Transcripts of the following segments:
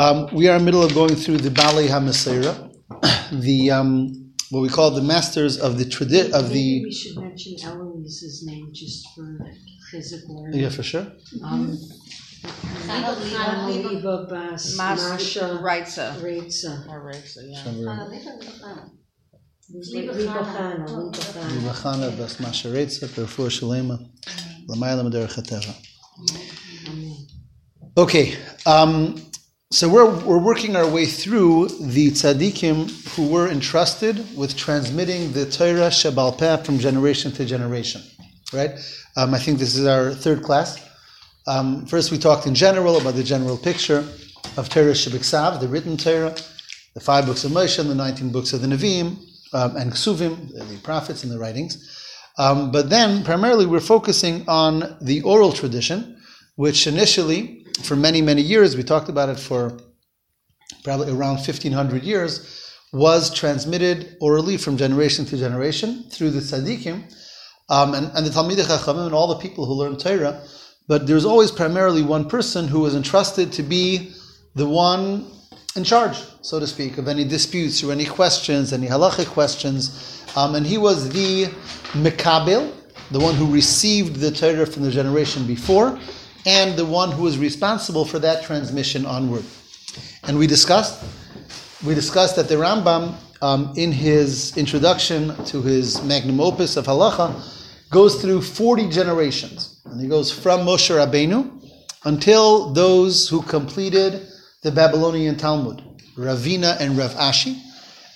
Um, we are in the middle of going through the Bali HaMasira, the um, what we call the masters of the tradition of Maybe the. we should mention Eloise's name just for physical. Yeah, for sure. Um, Chana Liba Bas, Masha Reitza. Reitza. Or Reitza, yeah. Liba Chana, Liba Chana. Rebachana Perfur Shalema, Lamayla Maderech Okay, um, so we're, we're working our way through the tzaddikim who were entrusted with transmitting the Torah Shabal Peh from generation to generation, right? Um, I think this is our third class. Um, first, we talked in general about the general picture of Torah Shabiksav, the written Torah, the five books of Moshe, and the 19 books of the Nevi'im, um, and Ksuvim, the prophets and the writings. Um, but then, primarily, we're focusing on the oral tradition, which initially, for many, many years, we talked about it for probably around 1500 years, was transmitted orally from generation to generation through the tzaddikim um, and, and the Talmidei Chachamim and all the people who learn Torah. But there's always primarily one person who was entrusted to be the one in charge, so to speak, of any disputes or any questions, any halachic questions. Um, and he was the Mekabel, the one who received the Torah from the generation before, and the one who is responsible for that transmission onward. And we discussed, we discussed that the Rambam, um, in his introduction to his magnum opus of halacha, goes through 40 generations. And he goes from Moshe Rabbeinu until those who completed the Babylonian Talmud, Ravina and Rav Ashi.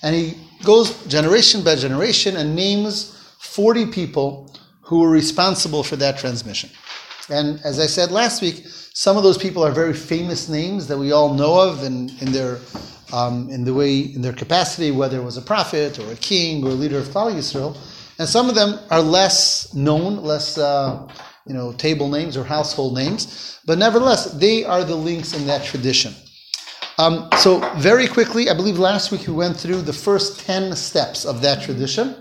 And he goes generation by generation and names 40 people who were responsible for that transmission. And as I said last week, some of those people are very famous names that we all know of in, in their um, in the way in their capacity, whether it was a prophet or a king or a leader of Klal Yisrael. And some of them are less known, less uh, you know table names or household names, but nevertheless they are the links in that tradition. Um, so very quickly, I believe last week we went through the first ten steps of that tradition.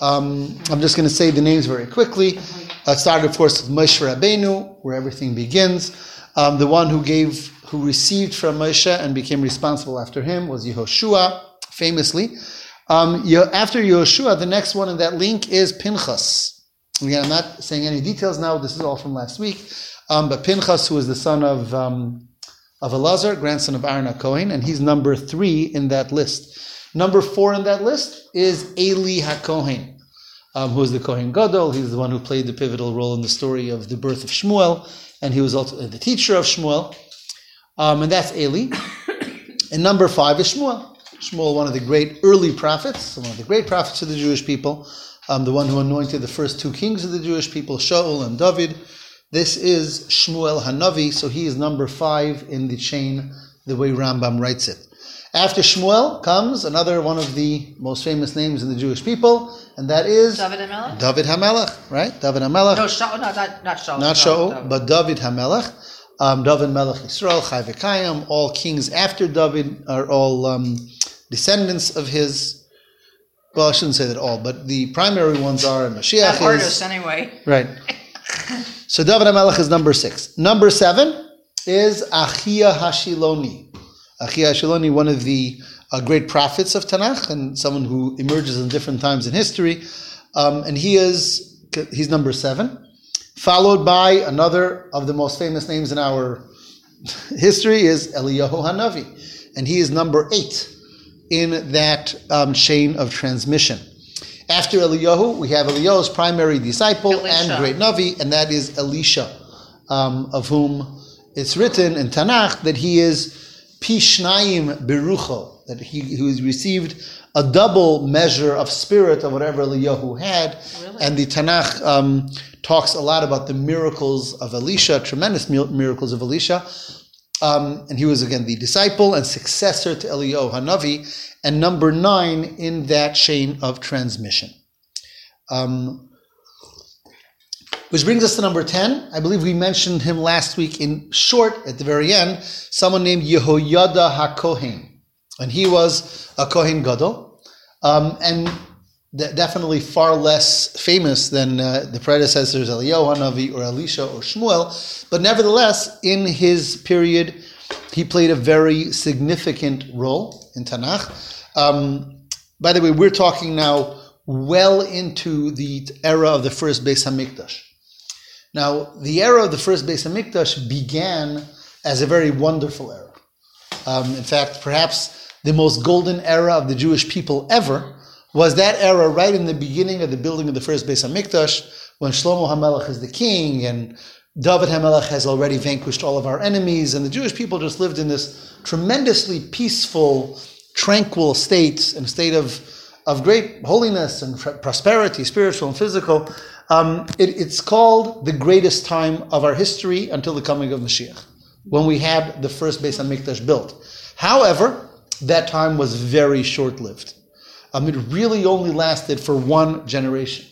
Um, I'm just going to say the names very quickly. Uh, it started, of course, with Moshe Rabbeinu, where everything begins. Um, the one who gave, who received from Moshe and became responsible after him was Yehoshua, famously. Um, after Yehoshua, the next one in that link is Pinchas. Again, I'm not saying any details now. This is all from last week. Um, but Pinchas, who was the son of um, of Elazar, grandson of Aaron HaKohen, and he's number three in that list. Number four in that list is Eli HaKohen, um, who is the Kohen Gadol. He's the one who played the pivotal role in the story of the birth of Shmuel, and he was also the teacher of Shmuel. Um, and that's Eli. and number five is Shmuel. Shmuel, one of the great early prophets, one of the great prophets of the Jewish people, um, the one who anointed the first two kings of the Jewish people, Shaul and David. This is Shmuel Hanavi, so he is number five in the chain, the way Rambam writes it. After Shmuel comes another one of the most famous names in the Jewish people, and that is David Hamelech? David Hamelech, right? David Hamelech. No, Shaul, no, not, not Shaul. Not Shaul, David. but David Hamelech. Um, David Melech Yisrael, Chai V'Kayim, all kings after David are all um, descendants of his. Well, I shouldn't say that all, but the primary ones are Mashiach artists, anyway. right. So David Hamelech is number six. Number seven is Achia Hashiloni. Achia Hashiloni, one of the uh, great prophets of Tanakh and someone who emerges in different times in history, um, and he is he's number seven followed by another of the most famous names in our history is Eliyahu Hanavi, and he is number eight in that um, chain of transmission. After Eliyahu, we have Eliyahu's primary disciple Elisha. and great Navi, and that is Elisha, um, of whom it's written in Tanakh that he is Pishnayim Berucho, that he who has received a double measure of spirit of whatever Eliyahu had. Really? And the Tanakh um, talks a lot about the miracles of Elisha, tremendous miracles of Elisha. Um, and he was again the disciple and successor to Eliyahu Hanavi, and number nine in that chain of transmission. Um, which brings us to number 10. I believe we mentioned him last week in short at the very end. Someone named Yehoyada HaKohen. And he was a Kohen Gadol. Um, and de- definitely far less famous than uh, the predecessors Eliyahu Hanavi or Elisha or Shmuel. But nevertheless, in his period, he played a very significant role in Tanakh. Um, by the way, we're talking now well into the era of the first Beis Hamikdash. Now, the era of the first Beis Hamikdash began as a very wonderful era. Um, in fact, perhaps the most golden era of the Jewish people ever was that era right in the beginning of the building of the first Beis Hamikdash, when Shlomo HaMelech is the king and David HaMelech has already vanquished all of our enemies, and the Jewish people just lived in this tremendously peaceful, tranquil state, and state of, of great holiness and pr- prosperity, spiritual and physical. Um, it, it's called the greatest time of our history until the coming of Mashiach, when we had the first Beis Hamikdash built. However, that time was very short-lived. Um, it really only lasted for one generation,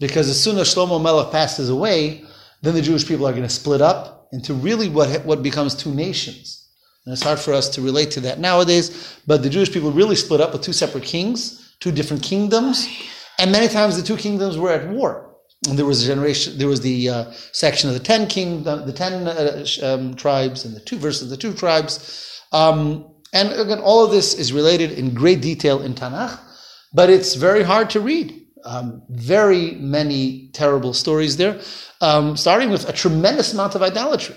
because as soon as Shlomo Melech passes away, then the Jewish people are going to split up into really what, what becomes two nations. And it's hard for us to relate to that nowadays, but the Jewish people really split up with two separate kings, two different kingdoms, and many times the two kingdoms were at war. And there was a generation, there was the uh, section of the ten king, the ten uh, um, tribes, and the two versus the two tribes. Um, and again, all of this is related in great detail in Tanakh, but it's very hard to read. Um, very many terrible stories there, um, starting with a tremendous amount of idolatry.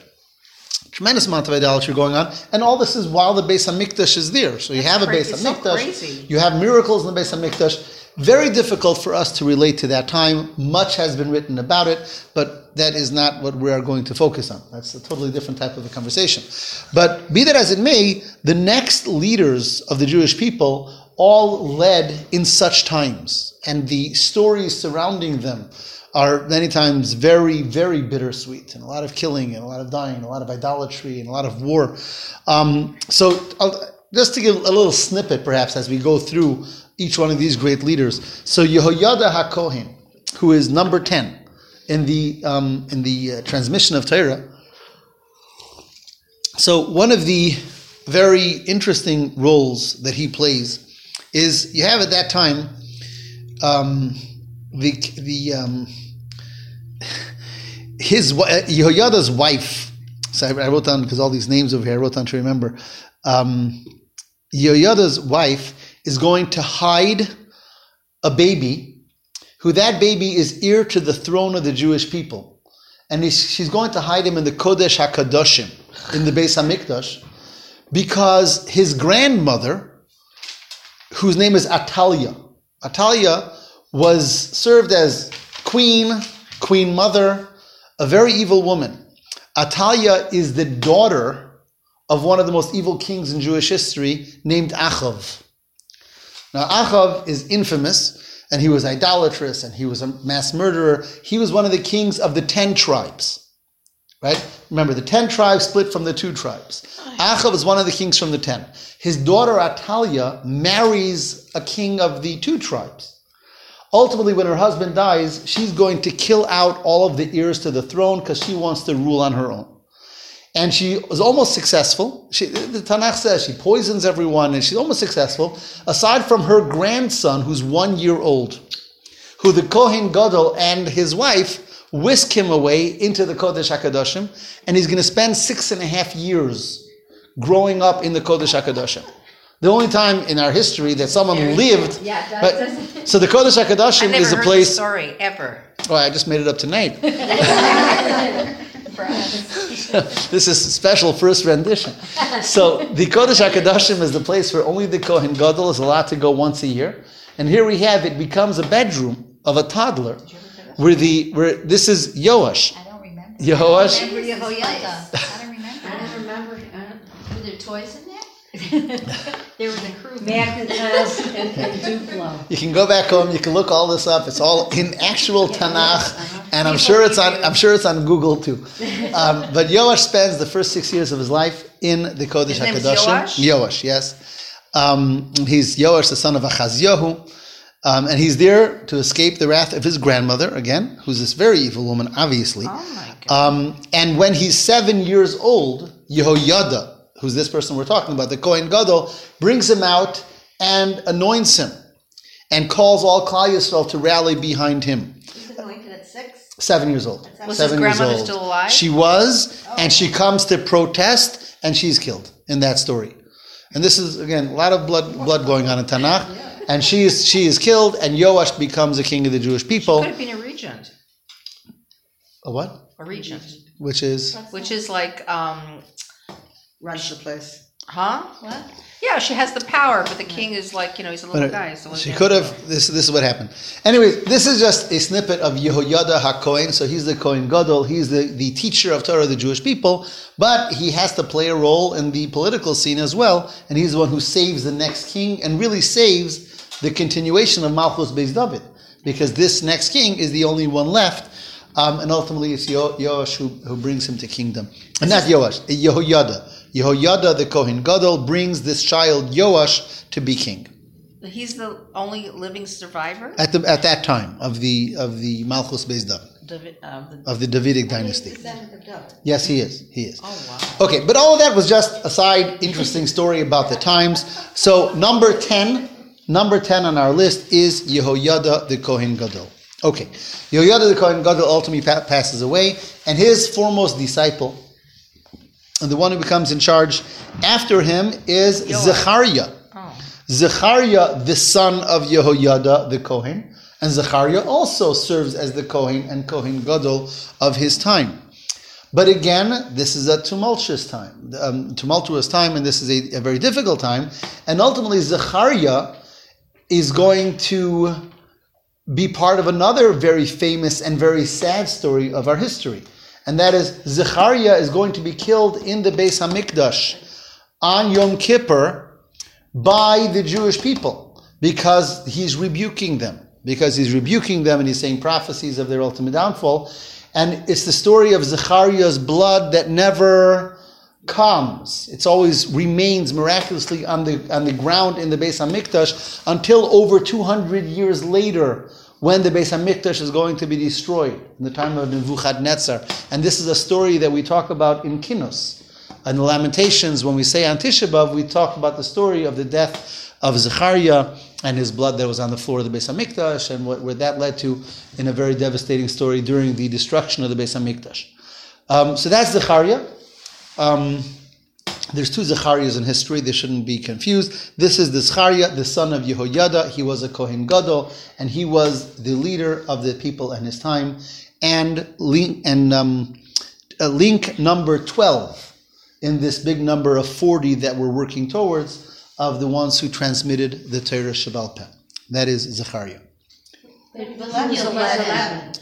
Tremendous amount of idolatry going on, and all this is while the Beis Hamikdash is there. So you have a cra- Beis it's so you have miracles in the Beis Hamikdash. Very difficult for us to relate to that time. Much has been written about it, but that is not what we are going to focus on. That's a totally different type of a conversation. But be that as it may, the next leaders of the Jewish people all led in such times, and the stories surrounding them are many times very, very bittersweet, and a lot of killing, and a lot of dying, a lot of idolatry, and a lot of war. Um, so, I'll, just to give a little snippet, perhaps, as we go through each one of these great leaders. So, Yehoyada HaKohen, who is number 10 in the, um, in the uh, transmission of Torah. So, one of the very interesting roles that he plays is you have at that time um, the, the um, his Yehoyada's wife. So I, I wrote down because all these names over here I wrote down to remember. Um, Yehoyada's wife is going to hide a baby, who that baby is heir to the throne of the Jewish people, and he's, she's going to hide him in the Kodesh Hakadoshim in the Beis Hamikdash, because his grandmother, whose name is Atalia, Atalia was served as queen, queen mother, a very evil woman. Atalia is the daughter of one of the most evil kings in Jewish history named Achav. Now, Achav is infamous, and he was idolatrous, and he was a mass murderer. He was one of the kings of the ten tribes. Right? Remember, the ten tribes split from the two tribes. Achav is one of the kings from the ten. His daughter Atalia marries a king of the two tribes. Ultimately, when her husband dies, she's going to kill out all of the heirs to the throne because she wants to rule on her own. And she was almost successful. She, the Tanakh says she poisons everyone, and she's almost successful, aside from her grandson, who's one year old, who the Kohen Gadol and his wife whisk him away into the Kodesh HaKadoshim, and he's going to spend six and a half years growing up in the Kodesh HaKadoshim. The only time in our history that someone lived. Yeah, that but, doesn't- so the Kodesh HaKadoshim is a place. story ever. Oh, I just made it up tonight. this is special first rendition. So the Kodesh Hakadoshim is the place where only the Kohen Gadol is allowed to go once a year, and here we have it becomes a bedroom of a toddler, where the where this is Yoash. I don't remember. Yoash. Remember Yehoyada. I don't remember. I don't remember, uh, Were there toys in there? There was a crew. Magna-Tiles and, and Duplo. You can go back home. You can look all this up. It's all in actual Tanakh, and I'm sure it's on. I'm sure it's on Google too. Um, but Yoash spends the first six years of his life in the Kodesh His name's Hakadoshim. Yoash? Yoash, yes. Um, he's Yoash, the son of Achazyahu, um, and he's there to escape the wrath of his grandmother again, who's this very evil woman, obviously. Oh my God. Um, and when he's seven years old, Yehoyada, who's this person we're talking about, the Kohen Gadol, brings him out and anoints him and calls all Klal Yisrael to rally behind him. He's anointed at six. Seven years old. Was Seven his years grandmother old. still alive? She was, and she comes to protest, and she's killed. in that story. And this is again a lot of blood blood going on in Tanakh. And she is she is killed, and Yoash becomes the king of the Jewish people. Could have been a regent. A what? A regent. Which is Which is like, um, Runs the place. huh? What? Yeah, she has the power, but the king is like, you know, he's a little But guy. So she could have? have. This this is what happened. Anyways, this is just a snippet of Yehoyada HaKohen. So he's the Kohen Gadol. He's the, the teacher of Torah, of the Jewish people. But he has to play a role in the political scene as well. And he's the one who saves the next king and really saves the continuation of Malchus Beis David, because this next king is the only one left. Um, and ultimately, it's Yo- Yoash who, who brings him to kingdom. And not Yoash, Yehoyada. Yehoyada, the Kohen Gadol, brings this child Yoash to be king He's the only living survivor at the at that time of the of the Malchus Beis David David, uh, the, of the Davidic dynasty. Descendant of David. Yes, he is. He is. oh wow. Okay, but all of that was just a side interesting story about the times. So number ten, number ten on our list is Yehoyada the Kohen Gadol. Okay, Yehoyada the Kohen Gadol ultimately pa- passes away, and his foremost disciple, and the one who becomes in charge after him, is Yoash. Zechariah. Oh. Zechariah, the son of Yehoyada the Kohen, and Zechariah also serves as the Kohen and Kohen Gadol of his time. But again, this is a tumultuous time, um, tumultuous time, and this is a, a very difficult time. And ultimately, Zechariah is going to be part of another very famous and very sad story of our history. And that is, Zechariah is going to be killed in the Beis HaMikdash on Yom Kippur by the Jewish people because he's rebuking them. Because he's rebuking them and he's saying prophecies of their ultimate downfall. And it's the story of Zechariah's blood that never comes. It's always remains miraculously on the on the ground in the Beis Hamikdash until over 200 years later, when the Beis Hamikdash is going to be destroyed in the time of Nebuchadnezzar. And this is a story that we talk about in Kinos. In the Lamentations, when we say on we talk about the story of the death of Zechariah and his blood that was on the floor of the Beis Hamikdash, and what, what that led to in a very devastating story during the destruction of the Beis Hamikdash. Um, so that's Zechariah. Um, there's two Zechariahs in history. They shouldn't be confused. This is the Zechariah, the son of Yehoyada. He was a Kohen Gadol, and he was the leader of the people in his time. And link, and um, link number twelve in this big number of forty that we're working towards of the ones who transmitted the Torah Shabbal Peh. That is Zechariah. Eleven.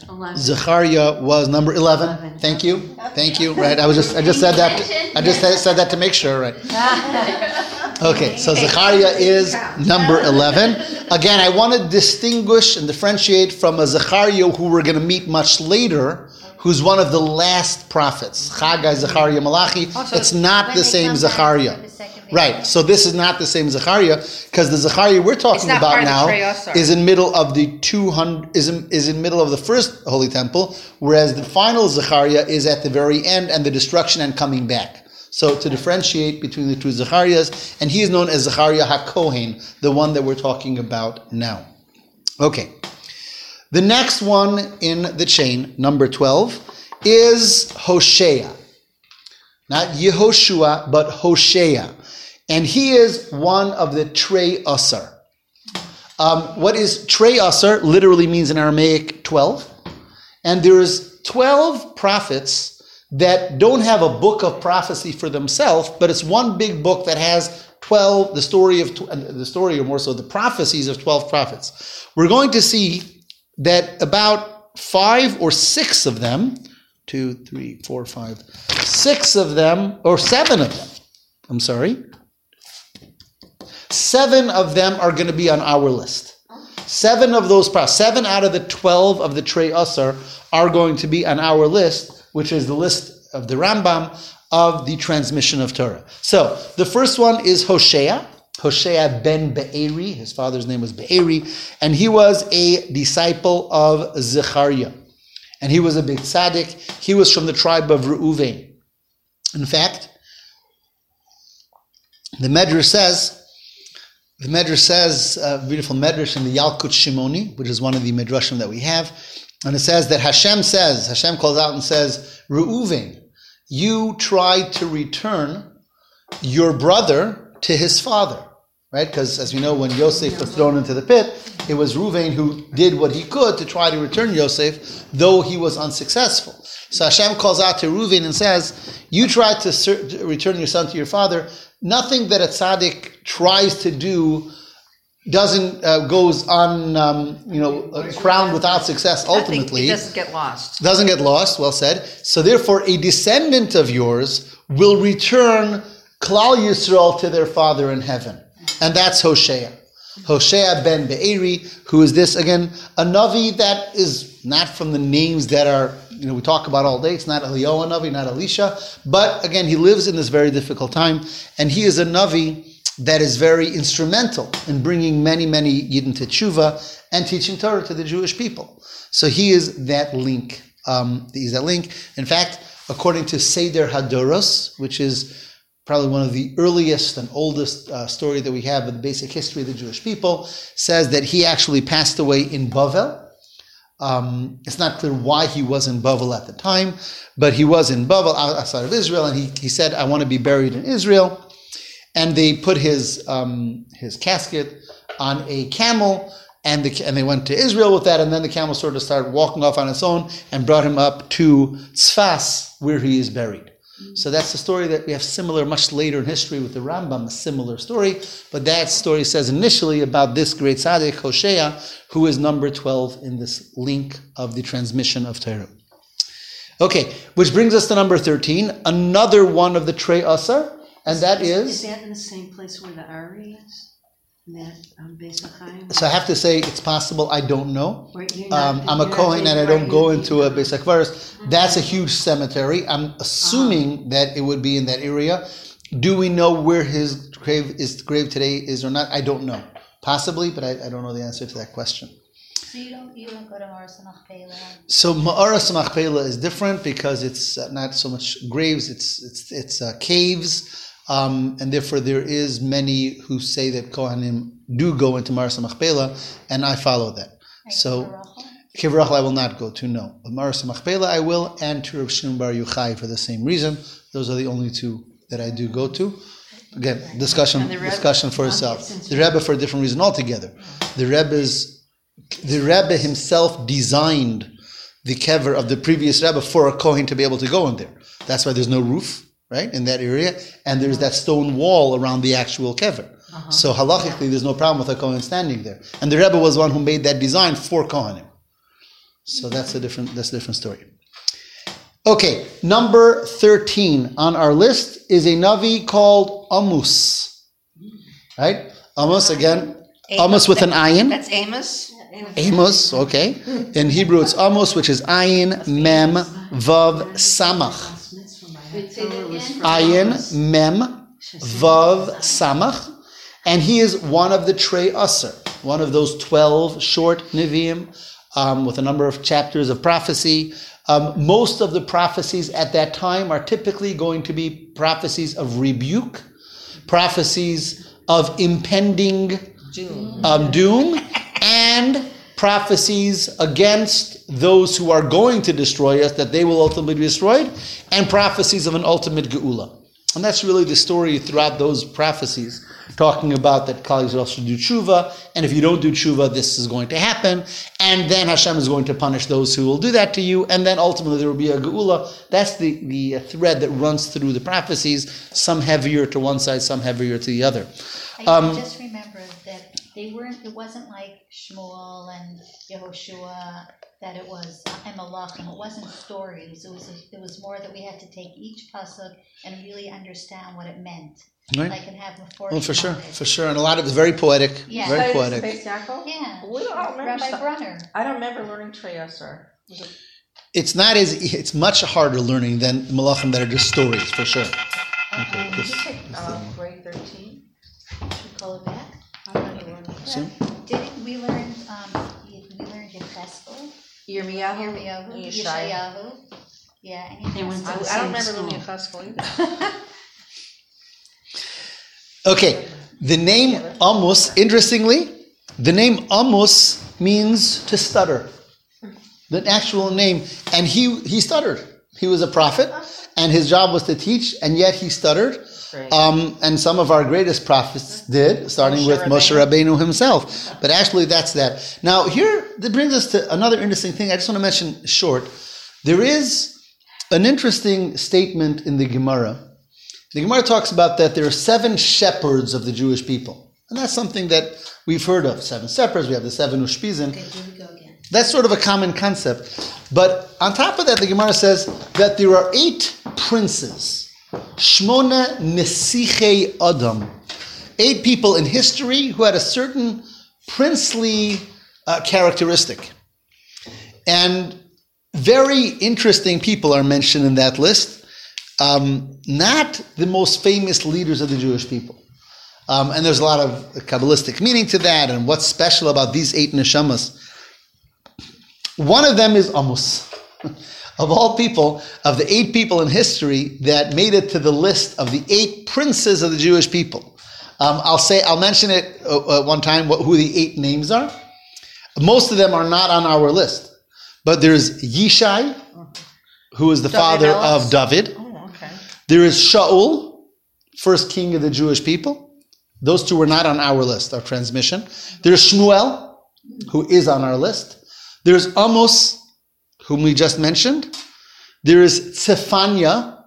Eleven. Zechariah was number 11. Thank you. Thank you. Right. I was just I just said that I just said- said that to make sure, right? Okay, so Zechariah is number 11. Again, I want to distinguish and differentiate from a Zechariah who we're going to meet much later, who's one of the last prophets. Chagai, Zechariah, Malachi. Oh, so It's not the same Zechariah. the Right, so this is not the same Zechariah because the Zechariah we're talking about part of the now is in middle of the two hundred is in, is in middle of the first holy temple, whereas the final Zechariah is at the very end and the destruction and coming back. So to differentiate between the two Zechariahs, and he is known as Zechariah HaKohen, the one that we're talking about now. Okay, the next one in the chain, number twelve, is Hosea not Yehoshua, but Hosea. And he is one of the Trey Asar. Um, what is Trey Asar literally means in Aramaic 12. And there's 12 prophets that don't have a book of prophecy for themselves, but it's one big book that has 12, the story of, uh, the story or more so the prophecies of 12 prophets. We're going to see that about five or six of them, two, three, four, five, six of them, or seven of them, I'm sorry, seven of them are going to be on our list. Seven of those, seven out of the 12 of the Trey Usar are going to be on our list, which is the list of the Rambam of the transmission of Torah. So the first one is Hosea. Hosea ben Be'eri, his father's name was Be'eri, and he was a disciple of Zechariah. And he was a big tzaddik. He was from the tribe of Reuven. In fact, the Medrash says, the Medrash says, a beautiful Medrash in the Yalkut Shimoni, which is one of the Medrashim that we have, and it says that Hashem says, Hashem calls out and says, Reuven, you tried to return your brother to his father, right? Because as we know, when Yosef was thrown into the pit, it was Ruvain who did what he could to try to return Yosef, though he was unsuccessful. So Hashem calls out to Ruvain and says, "You tried to ser- to return your son to your father. Nothing that a tzaddik tries to do." Doesn't uh, goes on, um, you know, uh, crowned without success. Ultimately, It doesn't get lost. doesn't get lost, well said. So therefore, a descendant of yours will return Klal Yisrael to their father in heaven. And that's Hosea. Hosea ben Be'eri, who is this again, a Navi that is not from the names that are, you know, we talk about all day. It's not Eliyahu Navi, not Elisha. But again, he lives in this very difficult time. And he is a Navi that is very instrumental in bringing many, many Yidden to tshuva and teaching Torah to the Jewish people. So he is that link. Um, he's that link. In fact, according to Seder Hadoros, which is probably one of the earliest and oldest uh, story that we have of the basic history of the Jewish people, says that he actually passed away in Bavel. Um, it's not clear why he was in Bavel at the time, but he was in Bavel outside of Israel, and he, he said, I want to be buried in Israel and they put his um, his casket on a camel, and the, and they went to Israel with that, and then the camel sort of started walking off on its own and brought him up to Tzfas, where he is buried. Mm. So that's the story that we have similar, much later in history with the Rambam, a similar story. But that story says initially about this great tzaddik, Hoshea, who is number 12 in this link of the transmission of Torah. Okay, which brings us to number 13, another one of the Trey Asar, and that Is is. that in the same place where the Ari is? In that, um, Beis So I have to say it's possible. I don't know. Or Um, I'm a Kohen and I don't go into a the- Beis HaKvaros. That's a huge cemetery. I'm assuming that it would be in that area. Do we know where his grave is grave today is or not? I don't know. Possibly, but I, I don't know the answer to that question. So you don't, you don't go to Ma'aras HaMachpelah? So Ma'aras Machpelah is different because it's uh, not so much graves; it's it's it's uh, caves, um, and therefore there is many who say that Kohanim do go into Ma'aras Machpelah, and I follow that. So Kivrach I will not go to no, but Ma'aras Machpelah I will, and to Rav Shimon Bar Yochai for the same reason. Those are the only two that I do go to. Again, discussion Rebbe- discussion for itself. The Rebbe for a different reason altogether. The Rebbe's the Rebbe himself designed the kever of the previous Rebbe for a Kohen to be able to go in there. That's why there's no roof, right, in that area, and there's that stone wall around the actual kever. Uh-huh. So halachically, there's no problem with a Kohen standing there. And the Rebbe was one who made that design for Kohanim. So that's a different that's a different story. Okay, number 13 on our list is a Navi called Amos. Right? Amos again. Amos with an ayin. That's Amos. Amos, okay. In Hebrew, it's Amos, which is Ayin, Mem, Vav, Samach. Ayin, Mem, Vav, Samach. And he is one of the Trey Usser, one of those 12 short Nevi'im um, with a number of chapters of prophecy. Um, most of the prophecies at that time are typically going to be prophecies of rebuke, prophecies of impending um, doom and prophecies against those who are going to destroy us, that they will ultimately be destroyed, and prophecies of an ultimate geula. And that's really the story throughout those prophecies, talking about that Klal Yisrael should do tshuva, and if you don't do tshuva, this is going to happen, and then Hashem is going to punish those who will do that to you, and then ultimately there will be a geula. That's the, the thread that runs through the prophecies, some heavier to one side, some heavier to the other. I Um, just remember that they weren't, it wasn't like Shmuel and Yehoshua, that it was Emelachim, it wasn't stories, it was, it was more that we had to take each pasuk and really understand what it meant. Right. Like and have a Oh, for sure, it. for sure, and a lot of it's very poetic, Yeah. very Studied poetic. Spectacle? Yeah. We don't remember Rabbi. Brunner. I don't remember learning Treyasar. Was it- It's not as it's much harder learning than malachim that are just stories, for sure. Did this- you take uh, grade thirteen? Should we call it back? I don't remember learning. See? Didn't we learn, um, we learned Yecheskel, Yirmiyahu, Yirmiyahu, Yeshaya. Yeshayahu? Yeah, and They went I, to Yecheskel. the I don't same remember learning school. Cheskel either. Okay, the name Amos, interestingly, the name Amos means to stutter. The actual name, and he he stuttered. He was a prophet, and his job was to teach, and yet he stuttered. Right. Um, and some of our greatest prophets did, starting Moshe with Moshe Rabbeinu. Rabbeinu himself. But actually, that's that. Now, here, that brings us to another interesting thing. I just want to mention short. There is an interesting statement in the Gemara. The Gemara talks about that there are seven shepherds of the Jewish people. And that's something that we've heard of. Seven shepherds, we have the seven Ushpizin. Okay, here we go again. That's sort of a common concept. But on top of that, the Gemara says that there are eight princes. Shmona Nesiche Adam. Eight people in history who had a certain princely uh, characteristic. And very interesting people are mentioned in that list. Um, not the most famous leaders of the Jewish people. Um, and there's a lot of Kabbalistic meaning to that and what's special about these eight neshamas. One of them is Amos. of all people, of the eight people in history that made it to the list of the eight princes of the Jewish people. Um, I'll say, I'll mention it uh, uh, one time what, who the eight names are. Most of them are not on our list, but there's Yishai, who is the David father Ellis? of David. Oh, okay. There is Shaul, first king of the Jewish people. Those two were not on our list, our transmission. There's Shmuel, who is on our list. There's Amos, whom we just mentioned. There is Tzefania,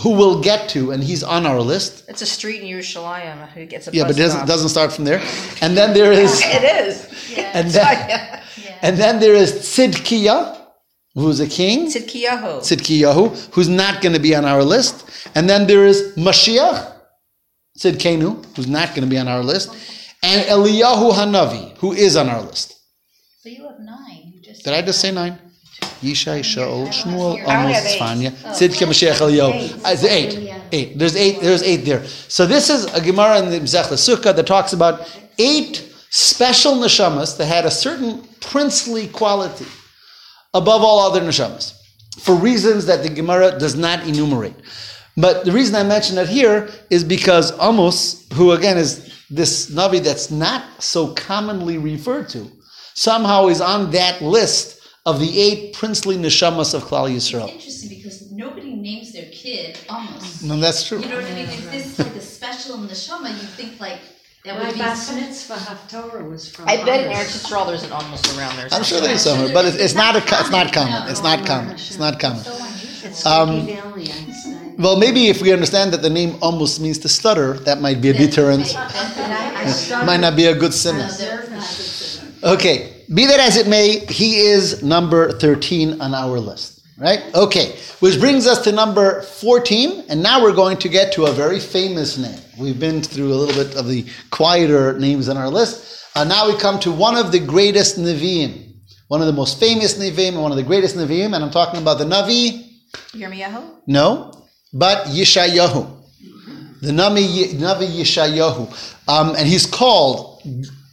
who we'll get to, and he's on our list. It's a street in Yerushalayim. Who gets a Yeah, bus but it doesn't, doesn't start from there. And then there is, It is. and then, Yeah. and then there is Tzidkiah, who's a king. Tzidkiyahu. Tzidkiyahu, who's not going to be on our list. And then there is Mashiach, Tzidkenu, who's not going to be on our list. And Eliyahu Hanavi, who is on our list. So you have nine. You just Did I just say nine? Yishai, Shaul, Shmuel, Amos, have eight. Tzfanya, Tzidkiah, Mashiach, Eliyahu. Uh, it's eight. Eight. There's eight. There's eight there. So this is a Gemara in the Mzech Sukkah that talks about eight special neshamas that had a certain princely quality above all other neshamas for reasons that the Gemara does not enumerate. But the reason I mention that here is because Amos, who again is this Navi that's not so commonly referred to, somehow is on that list of the eight princely neshamas of Klal Yisrael. Interesting because nobody names their kid almost. No, that's true. You know what I mean? If this is like a special neshama, you think like that My would be. bas mitzvah Haftorah was from. I bet in Amos. Eretz Yisrael there's an almost around there. I'm sure there's somewhere, but it's, it's not a, it's not common. It's not common. It's not common. so unusual. It's Um, Sticky Valley, Einstein. Well, maybe if we understand that the name Amos means to stutter, that might be a deterrent. And I, I started. Might not be a good sinner. Observe not good sinner. Okay, be that as it may, he is number 13 on our list, right? Okay, which brings us to number 14, and now we're going to get to a very famous name. We've been through a little bit of the quieter names on our list. Uh, now we come to one of the greatest Nevi'im, one of the most famous Nevi'im, and one of the greatest Nevi'im, and I'm talking about the Navi, Yirmiyahu? no, but Yeshayahu. The Navi, Navi Yeshayahu. Um, and he's called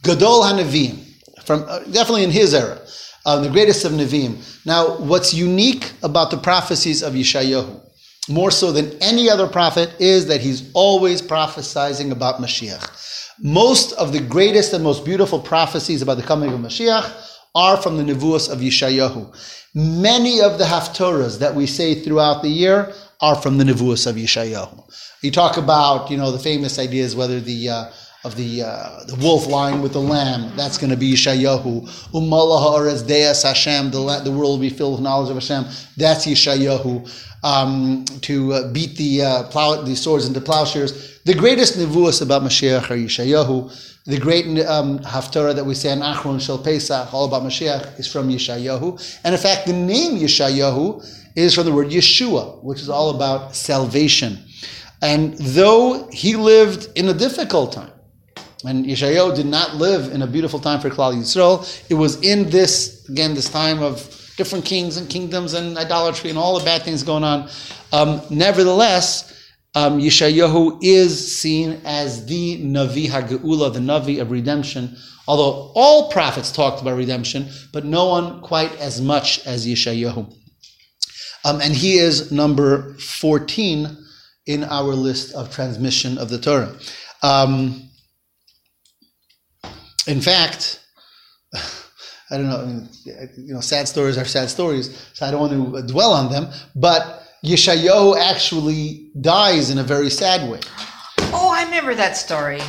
Gadol HaNevi'im, from, uh, definitely in his era, uh, the greatest of Nevi'im. Now, what's unique about the prophecies of Yeshayahu, more so than any other prophet, is that he's always prophesizing about Mashiach. Most of the greatest and most beautiful prophecies about the coming of Mashiach are from the Nevuos of Yeshayahu. Many of the Haftorahs that we say throughout the year are from the Nevuos of Yeshayahu. You talk about, you know, the famous ideas, whether the uh, of the uh, the wolf lying with the lamb, that's going to be Yeshayahu. Umallah ha'aretz deas Hashem, the, the world will be filled with knowledge of Hashem. That's Yeshayahu. Um, to uh, beat the uh, plow, the swords into plowshares. The greatest nevuos about Mashiach are Yeshayahu. The great um, haftarah that we say in Achron Shel Pesach, all about Mashiach, is from Yeshayahu. And in fact, the name Yeshayahu is from the word Yeshua, which is all about salvation. And though he lived in a difficult time, and Yeshayahu did not live in a beautiful time for Klal Yisrael, it was in this, again, this time of different kings and kingdoms and idolatry and all the bad things going on. Um, nevertheless, um, Yeshayahu is seen as the Navi HaGeula, the Navi of redemption. Although all prophets talked about redemption, but no one quite as much as Yeshayahu. Um, and he is number 14 in our list of transmission of the Torah. Um, in fact, I don't know, I mean, you know, sad stories are sad stories, so I don't want to uh, dwell on them, but Yeshayahu actually dies in a very sad way. Oh, I remember that story.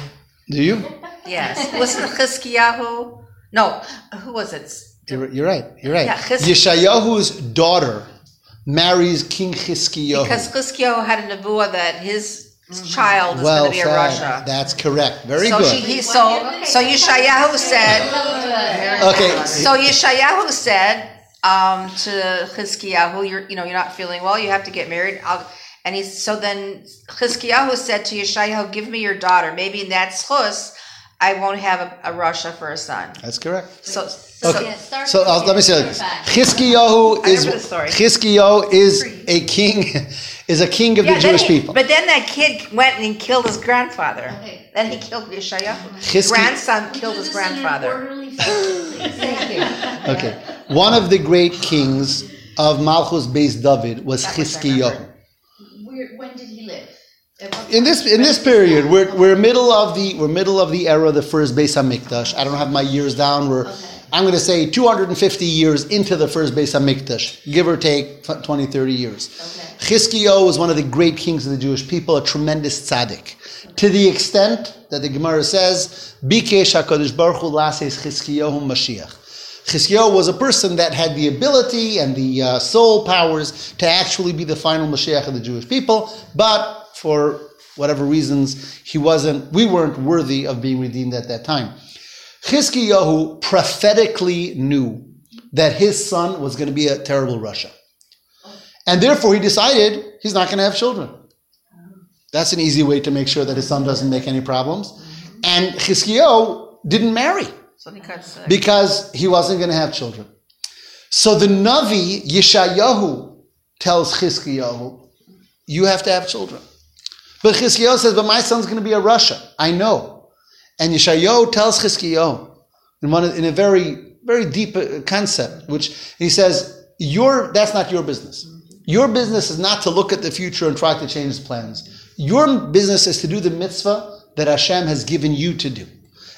Do you? Yes. Wasn't Chizkiyahu? No, who was it? You're, you're right. You're right. Yeah, Yeshayahu's daughter marries King Chizkiyahu. Because Chizkiyahu had a nevuah that his child was well going to be a said. rasha. That's correct. Very so good. She, he, so so Yeshayahu said. okay. So Yeshayahu said um, to Chizkiyahu, "You're you know you're not feeling well. You have to get married." I'll, and he so then Chizkiyahu said to Yeshayahu, "Give me your daughter. Maybe in that schus, I won't have a, a rasha for a son." That's correct. So Okay. Yeah, So uh, let me say here, this: back. Chizkiyahu is remember. Chizkiyahu is a king, is a king of the Yeah, then Jewish he- people. But then that kid went and killed his grandfather. Okay. Then he killed Yeshayahu. Chizki- Grandson killed his this in an grandfather. orderly fashion, please. Thank you. Okay, one of the great kings of Malchus Beis David was That Chizkiyahu. When did he live? In this in this period, we're, we're middle of the we're middle of the era of the first Beis Hamikdash. I don't have my years down. We're Okay. I'm going to say 250 years into the first Beis Hamikdash, give or take 20, 30 years. Okay. Was one of the great kings of the Jewish people, a tremendous tzaddik. To the extent that the Gemara says, Bikesh HaKadosh Baruch Hu lases Chizkiyahu Mashiach. Chizkiyahu was a person that had the ability and the uh, soul powers to actually be the final Mashiach of the Jewish people, but for whatever reasons, he wasn't, we weren't worthy of being redeemed at that time. Chizkiyahu prophetically knew that his son was going to be a terrible rasha. And therefore he decided he's not going to have children. That's an easy way to make sure that his son doesn't make any problems. And Chizkiyahu didn't marry So he got sick. because he wasn't going to have children. So the Navi, Yeshayahu, tells Chizkiyahu, you have to have children. But Chizkiyahu says, but my son's going to be a rasha. I know. And Yeshayahu tells Chizkiyahu, in, one, in a very, very deep uh, concept, which he says, your, that's not your business. Your business is not to look at the future and try to change his plans. Your business is to do the mitzvah that Hashem has given you to do.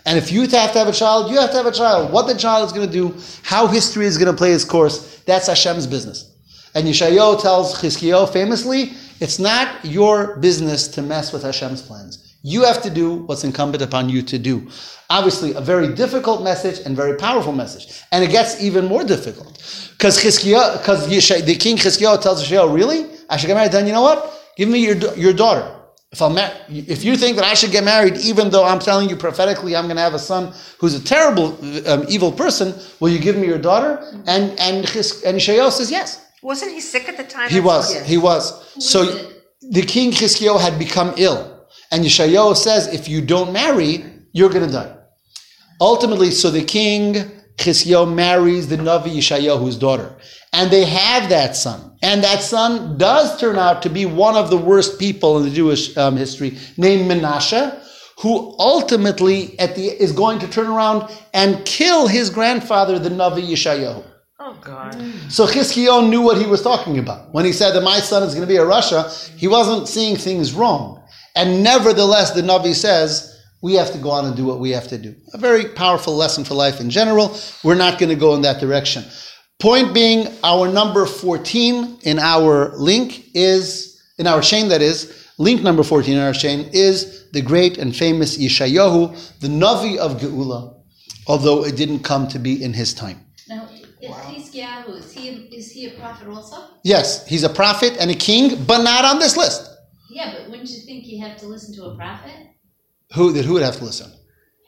And if you have to have a child, you have to have a child. What the child is going to do, how history is going to play its course, that's Hashem's business. And Yeshayahu tells Chizkiyahu famously, it's not your business to mess with Hashem's plans. You have to do what's incumbent upon you to do. Obviously, a very difficult message and very powerful message. And it gets even more difficult. Because because the king Chizkiyahu tells Yeshayahu, really? I should get married? Then you know what? Give me your, your daughter. If, I'm mar- if you think that I should get married, even though I'm telling you prophetically I'm going to have a son who's a terrible, um, evil person, will you give me your daughter? And and Chis- and Yeshayahu says yes. Wasn't he sick at the time? He was. He was. So the king Chizkiyahu had become ill, and Yeshayahu says, if you don't marry, you're going to die. Ultimately, so the king Chizkiyahu marries the Navi Yeshayahu's daughter, and they have that son. And that son does turn out to be one of the worst people in the Jewish um, history, named Menashe, who ultimately at the is going to turn around and kill his grandfather, the Navi Yeshayahu. Oh God. So Chizkiyahu knew what he was talking about. When he said that my son is going to be a rasha, he wasn't seeing things wrong. And nevertheless, the Navi says, we have to go on and do what we have to do. A very powerful lesson for life in general. We're not going to go in that direction. Point being, our number 14 in our link is, in our chain that is, link number 14 in our chain is the great and famous Yeshayahu, the Navi of Geula, although it didn't come to be in his time. Now, if Chizkiyahu, is he, is he a prophet also? Yes, he's a prophet and a king, but not on this list. Yeah, but wouldn't you think you have to listen to a prophet? Who that who would have to listen?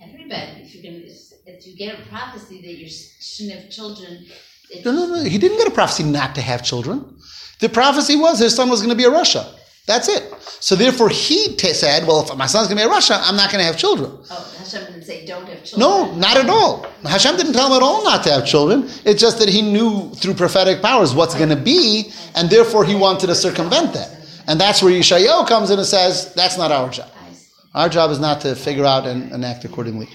Everybody, if you're gonna, if you get a prophecy that you shouldn't have children, No, no, no. He didn't get a prophecy not to have children. The prophecy was his son was going to be a rasha. That's it. So therefore, he t- said, "Well, if my son's going to be a rasha, I'm not going to have children." oh, Hashem didn't say don't have children. No, not at all. Hashem didn't tell him at all not to have children. It's just that he knew through prophetic powers what's going to be, and therefore he wanted to circumvent that. And that's where Yeshayahu comes in and says, "That's not our job. Our job is not to figure out and, and act accordingly."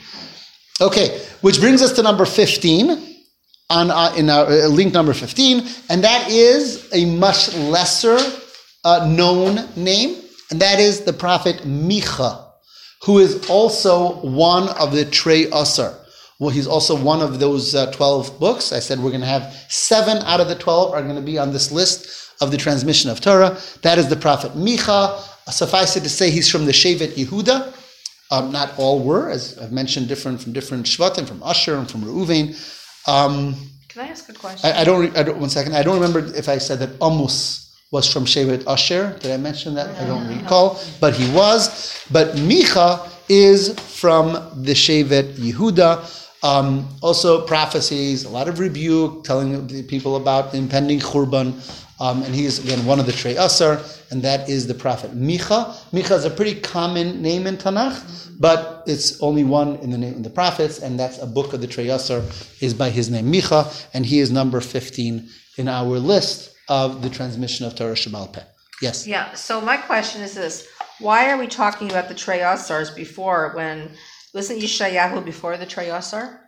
Okay, which brings us to number fifteen on uh, in our uh, link number 15 and that is a much lesser uh, known name and that is the prophet Micha who is also one of the Trey Asar well he's also one of those uh, 12 books I said we're going to have seven out of the 12 are going to be on this list of the transmission of Torah. That is the prophet Micha. Suffice it to say, he's from the Shevet Yehuda. Um, not all were, as I've mentioned, different from different Shvatim, from Asher and from Reuven. Um, Can I ask a question? I, I don't. I don't. One second. I don't remember if I said that Amos was from Shevet Asher. Did I mention that? I don't recall. But he was. But Micha is from the Shevet Yehuda. Um, also prophecies, a lot of rebuke, telling the people about the impending Churban. Um, and he is again one of the Trei Asar, and that is the prophet Micha. Micha is a pretty common name in Tanakh, but it's only one in the in the prophets, and that's a book of the Trei Asar is by his name Micha, and he is number fifteen in our list of the transmission of Torah Sheba'al Peh. Yes. Yeah, so my question is this, why are we talking about the Treyasars before when, wasn't Yeshayahu before the Treyasar?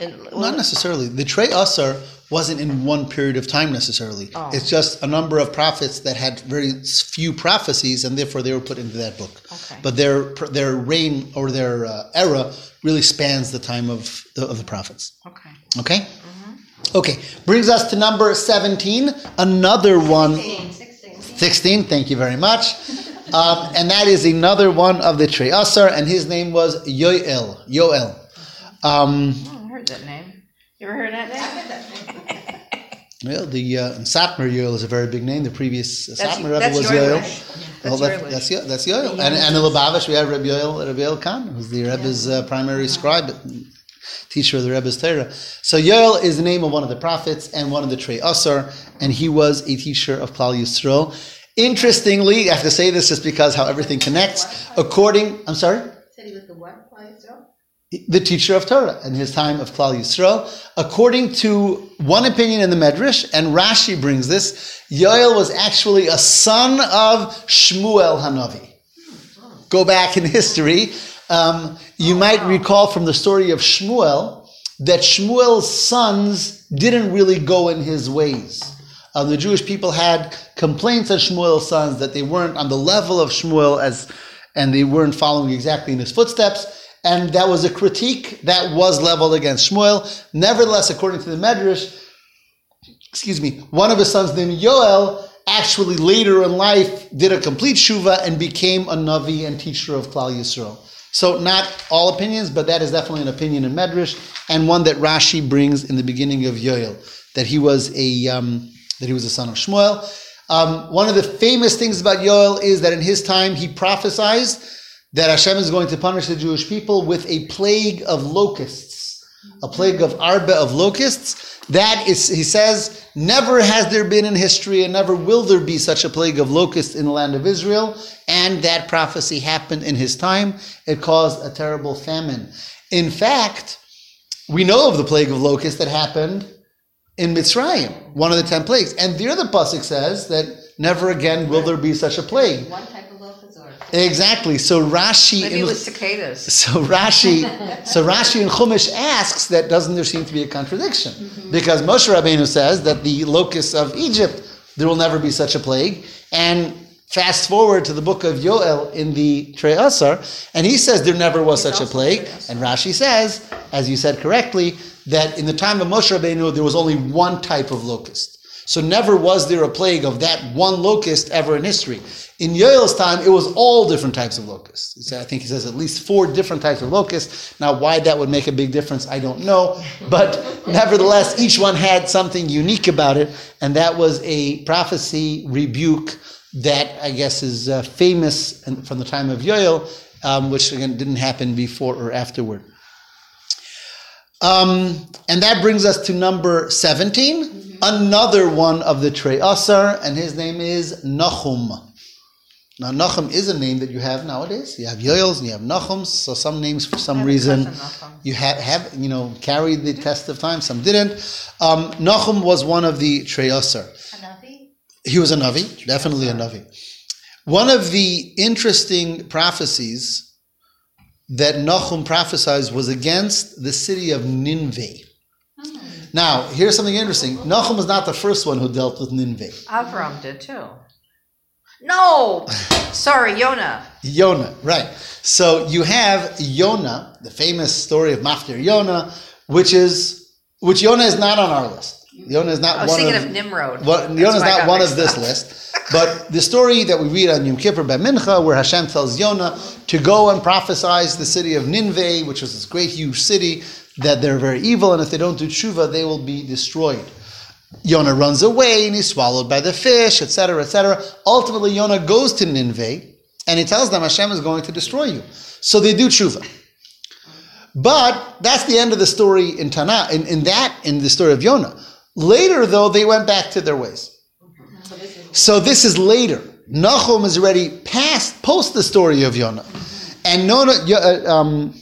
And- Not necessarily. The Trey Asar wasn't in one period of time necessarily. Oh. It's just a number of prophets that had very few prophecies, and therefore they were put into that book. Okay. But their their reign or their uh, era really spans the time of the, of the prophets. Okay. Okay. Mm-hmm. Okay. Brings us to number seventeen. Another one. 16. 16, thank you very much. Um, and that is another one of the Trey Asar, and his name was Yoel. Yoel. Um, Oh, I heard that name. You ever heard that name? Well, the uh, Satmar Yoel is a very big name. The previous uh, That's- Satmar Rebbe that's was your Yoel. Well, That's your that, that's Yo- that's Yoel. And, and in Lubavitch, we have Rebbe Yoel, Rebbe Yoel Khan, who's the Rebbe's uh, primary scribe, teacher of the Rebbe's Torah. So Yoel is the name of one of the prophets and one of the Trei Asar, and he was a teacher of Klal Yisrael. Interestingly, I have to say this just because how everything connects. According, I'm sorry? Said he was the what? The teacher of Torah in his time of Klal Yisrael. According to one opinion in the Medrash, and Rashi brings this, Yoel was actually a son of Shmuel Hanavi. Go back in history. Um, you might recall from the story of Shmuel that Shmuel's sons didn't really go in his ways. Uh, the Jewish people had complaints of Shmuel's sons that they weren't on the level of Shmuel as, and they weren't following exactly in his footsteps. And that was a critique that was leveled against Shmuel. Nevertheless, according to the Medrash, excuse me, one of his sons named Yoel actually later in life did a complete shuva and became a Navi and teacher of Klal Yisrael. So not all opinions, but that is definitely an opinion in Medrash and one that Rashi brings in the beginning of Yoel, that he was a um, that he was a son of Shmuel. Um, one of the famous things about Yoel is that in his time he prophesied that Hashem is going to punish the Jewish people with a plague of locusts, a plague of arba of locusts. That is, he says, never has there been in history and never will there be such a plague of locusts in the land of Israel. And that prophecy happened in his time. It caused a terrible famine. In fact, we know of the plague of locusts that happened in Mitzrayim, one of the ten plagues. And the Pasuk says that never again will there be such a plague. One type of locust or Exactly. So Rashi Maybe in it was cicadas. so Rashi, so Rashi in Chumash asks that doesn't there seem to be a contradiction? Mm-hmm. Because Moshe Rabbeinu says that the locusts of Egypt there will never be such a plague, and fast forward to the book of Yoel in the Trei Asar, and he says there never was such a plague, and Rashi says, as you said correctly, that in the time of Moshe Rabbeinu there was only one type of locust. So never was there a plague of that one locust ever in history. In Yoel's time, it was all different types of locusts. I think he says at least four different types of locusts. Now, why that would make a big difference, I don't know. But nevertheless, each one had something unique about it, and that was a prophecy rebuke that I guess is uh, famous from the time of Yoel, um, which again didn't happen before or afterward. Um, and that brings us to number 17, another one of the Trey Asar, and his name is Nachum. Now, Nachum is a name that you have nowadays. You have Yoels and you have Nachums, so some names for some reason you have, have you know carried the test of time, some didn't. Um, Nachum was one of the Trey Asar. Hanavi? He was a Navi, definitely a Navi. One of the interesting prophecies that Nahum prophesied was against the city of Nineveh. Now, here's something interesting. Nahum was not the first one who dealt with Nineveh. Avram did too. No! Sorry, Yonah. Yonah, right. So you have Yonah, the famous story of Maftir Yonah, which is which Yonah is not on our list. Yonah is not I was one thinking of, of Nimrod. Well, That's Yonah's why I not one of this up. list, but the story that we read on Yom Kippur by Mincha, where Hashem tells Yonah to go and prophesize the city of Nineveh, which was this great, huge city, that they're very evil, and if they don't do tshuva, they will be destroyed. Yonah runs away, and he's swallowed by the fish, etc., etc. Ultimately, Yonah goes to Nineveh, and he tells them Hashem is going to destroy you. So they do tshuva. But that's the end of the story in Tanakh, in, in that, in the story of Yonah. Later, though, they went back to their ways. So this is later. Nahum is already past, post the story of Yonah. And Nona, uh, um,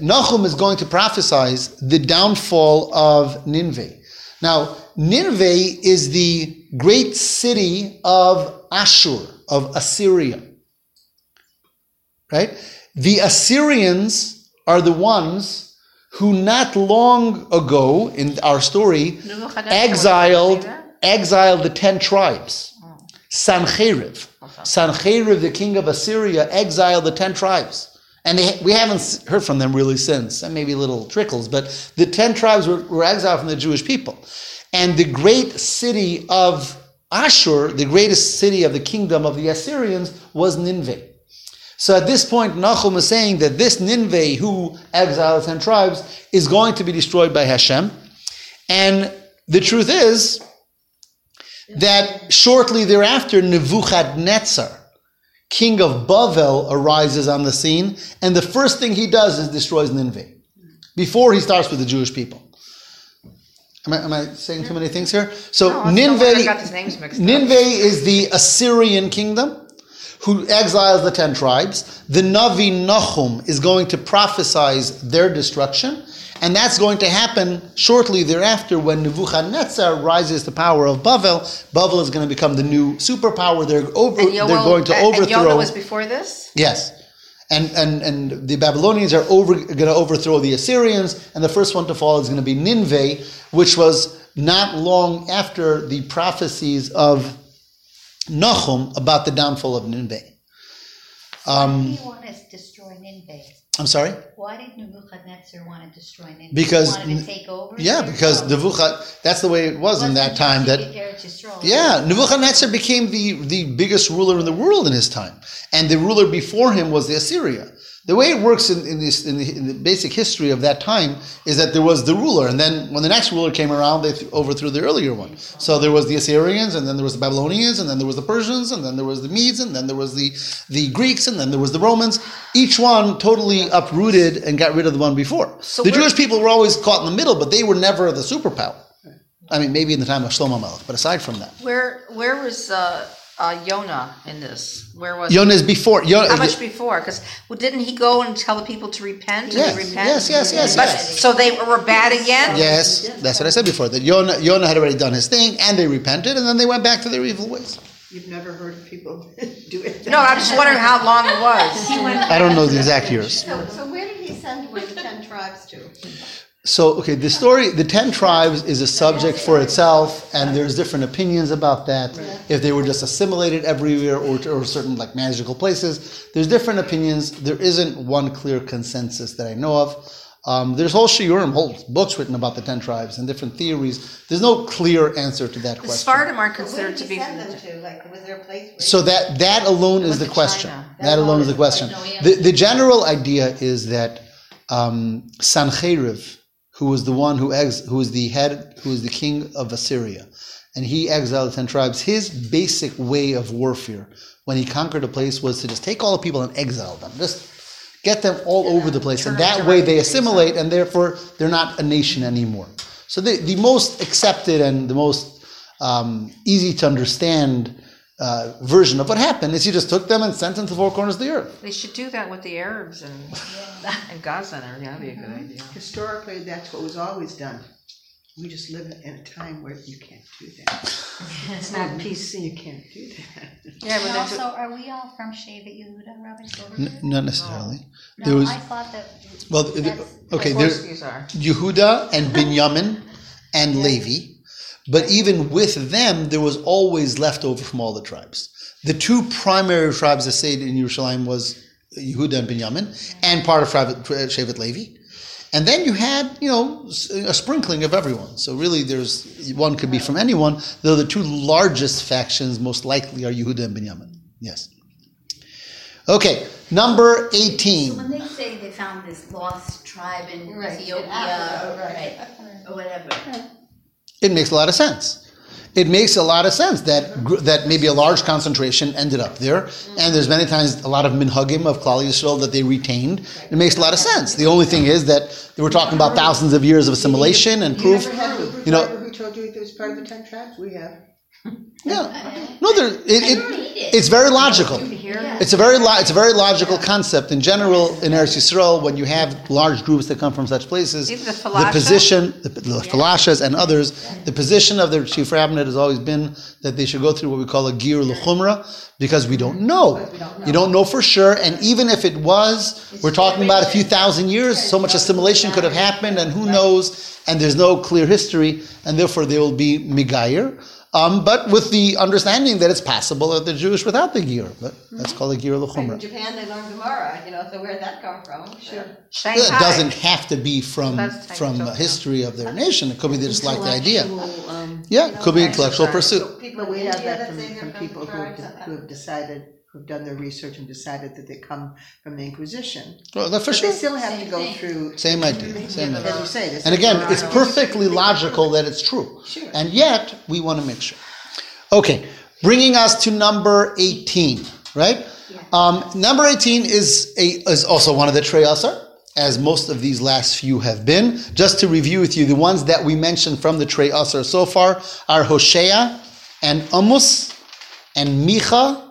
Nahum is going to prophesize the downfall of Nineveh. Now, Nineveh is the great city of Ashur, of Assyria. Right? The Assyrians are the ones who not long ago in our story exiled was he there? exiled the ten tribes. Sancheriv. Sancheriv, the king of Assyria, exiled the ten tribes. And they, we haven't heard from them really since, and maybe little trickles, but the ten tribes were, were exiled from the Jewish people. And the great city of Ashur, the greatest city of the kingdom of the Assyrians, was Nineveh. So at this point, Nahum is saying that this Nineveh, who exiled the ten tribes, is going to be destroyed by Hashem. And the truth is that shortly thereafter, Nebuchadnezzar, king of Bavel, arises on the scene, and the first thing he does is destroys Nineveh before he starts with the Jewish people. Am I, am I saying too many things here? So No, Nineveh, got his names mixed up. Nineveh is the Assyrian kingdom who exiles the ten tribes. The Navi Nahum is going to prophesize their destruction, and that's going to happen shortly thereafter when Nebuchadnezzar rises to power of Bavel. Bavel is going to become the new superpower. They're over. And they're going to and- And Yonah overthrow. was before this? Yes. And, and, and the Babylonians are over, going to overthrow the Assyrians, and the first one to fall is going to be Nineveh, which was not long after the prophecies of Nahum about the downfall of Nineveh. Why Um, did he want to destroy Nineveh? I'm sorry? Why did Nebuchadnezzar want to destroy Nineveh? Because he wanted to take over. Yeah, because. Nebuchadnezzar, that's the way it was in that time. That Yeah, Nebuchadnezzar became the, the biggest ruler in the world in his time. And the ruler before him was the Assyria. The way it works in, in, this, in, the, in the basic history of that time is that there was the ruler, and then when the next ruler came around, they th- overthrew the earlier one. So there was the Assyrians, and then there was the Babylonians, and then there was the Persians, and then there was the Medes, and then there was the, the Greeks, and then there was the Romans. Each one totally uprooted and got rid of the one before. So the Jewish people were always caught in the middle, but they were never the superpower. I mean, maybe in the time of Shlomo Melech, but aside from that. Where where was uh, uh, Yonah in this? Where was Yonah is before. Yonah, How much before? Because well, didn't he go and tell the people to repent? Yes, they repent? yes, yes, yes, But, yes. So they were bad again. Yes, that's what I said before. That Yonah, Yonah had already done his thing, and they repented, and then they went back to their evil ways. You've never heard of people do it? No, I'm just wondering how long it was. I don't know the exact years. So, so where did he send away the ten tribes to? So, okay, the story, the ten tribes, is a subject for itself, and there's different opinions about that. If they were just assimilated everywhere, or, or certain like magical places, there's different opinions. There isn't one clear consensus that I know of. Um, there's whole shiurim, whole books written about the ten tribes and different theories. There's no clear answer to that The question. Sephardim are considered to he be. send them to? Like, was there a place? So that that alone is the question. China. That alone is the question. The, the general idea is that um, Sancheriv, who was the one who ex, who was the head, who was the king of Assyria, and he exiled the ten tribes. His basic way of warfare when he conquered a place was to just take all the people and exile them, just get them all over the place, and that way they assimilate, and therefore they're not a nation anymore. So the the most accepted and the most um, easy to understand uh, version of what happened is he just took them and sent them to the four corners of the earth. They should do that with the Arabs and and Gaza. and everything. That'd be a good idea. Historically, that's what was always done. We just live in a time where you can't do that. It's not PC. You can't do that. Yeah, And but also, that's are we all from Shevet Yehuda, Rabbi Silver? N- not necessarily. No, There was I thought that. well, th- that's- okay. of There, these are. Yehuda and Binyamin and Levi, but even with them, there was always leftover from all the tribes. The two primary tribes that stayed in Yerushalayim was Yehuda and Binyamin, and part of tribe- Shevet Levi. And then you had, you know, a sprinkling of everyone. So really, there's one could be from anyone. Though the two largest factions, most likely, are Yehuda and Benjamin. Yes. Okay, number 18. So eighteen. when they say they found this lost tribe in Right, Ethiopia, Africa, right, or whatever, It makes a lot of sense. It makes a lot of sense that that maybe a large concentration ended up there, and there's many times a lot of minhagim of Klal Yisrael that they retained. It makes a lot of sense. The only thing is that we're talking about thousands of years of assimilation and proof. never had Hebrew you know- who told you it was part of the ten tribes? We have. Yeah, no, there. It, it, it. it's very logical. Yeah. It's a very lo- it's a very logical concept in general in Eretz Yisrael when you have large groups that come from such places. Even the position, the, the falashas and others, the position of the chief rabbinate has always been that they should go through what we call a gir l'chumra because we don't know. You don't know for sure, and even if it was, we're talking about a few thousand years. So much assimilation could have happened, and who knows? And there's no clear history, and therefore there will be migayer. Um, but with the understanding that it's possible that they're Jewish without the gir, but that's called a gir In l'chumra. Japan, they learn Gemara, you know, so where'd that come from? Sure. Shanghai. It doesn't have to be from That's from of a history of their nation. It could be they just like the idea. Um, Yeah, it could be intellectual exercise. pursuit. People But we have India that from, from from people who have, that- who have decided, who've done their research and decided that they come from the Inquisition. Well, that for But they still have to go thing. through, Same idea. Same as idea. you say. And again, it's perfectly logical that it's true. Sure. And yet, we want to make sure. Okay, bringing us to number 18, right? Um, number 18 is, a, is also one of the Treyasar, as most of these last few have been. Just to review with you, the ones that we mentioned from the Treyasar so far are Hosea and Amos and Micha,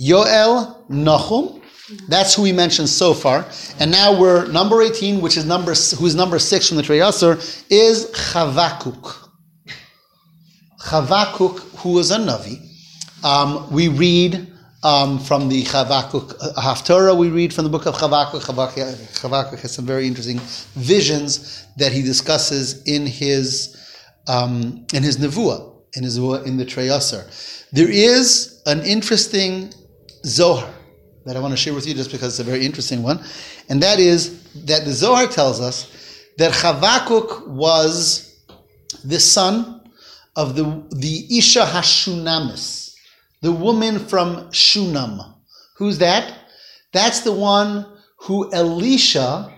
Yoel, Nahum. That's who we mentioned so far. And now we're number 18, which is number who's number 6 from the Treyasar, is Chavakuk. Chavakuk, who was a Navi. Um, we read um, from the Chavakuk uh, Haftarah, we read from the book of Chavakuk. Chavakuk. Chavakuk has some very interesting visions that he discusses in his um, in his Nevuah, in his in the Treyasar. There is an interesting Zohar that I want to share with you just because it's a very interesting one, and that is that the Zohar tells us that Chavakuk was the son of the, the Isha Hashunamis, the woman from Shunam. Who's that? That's the one who Elisha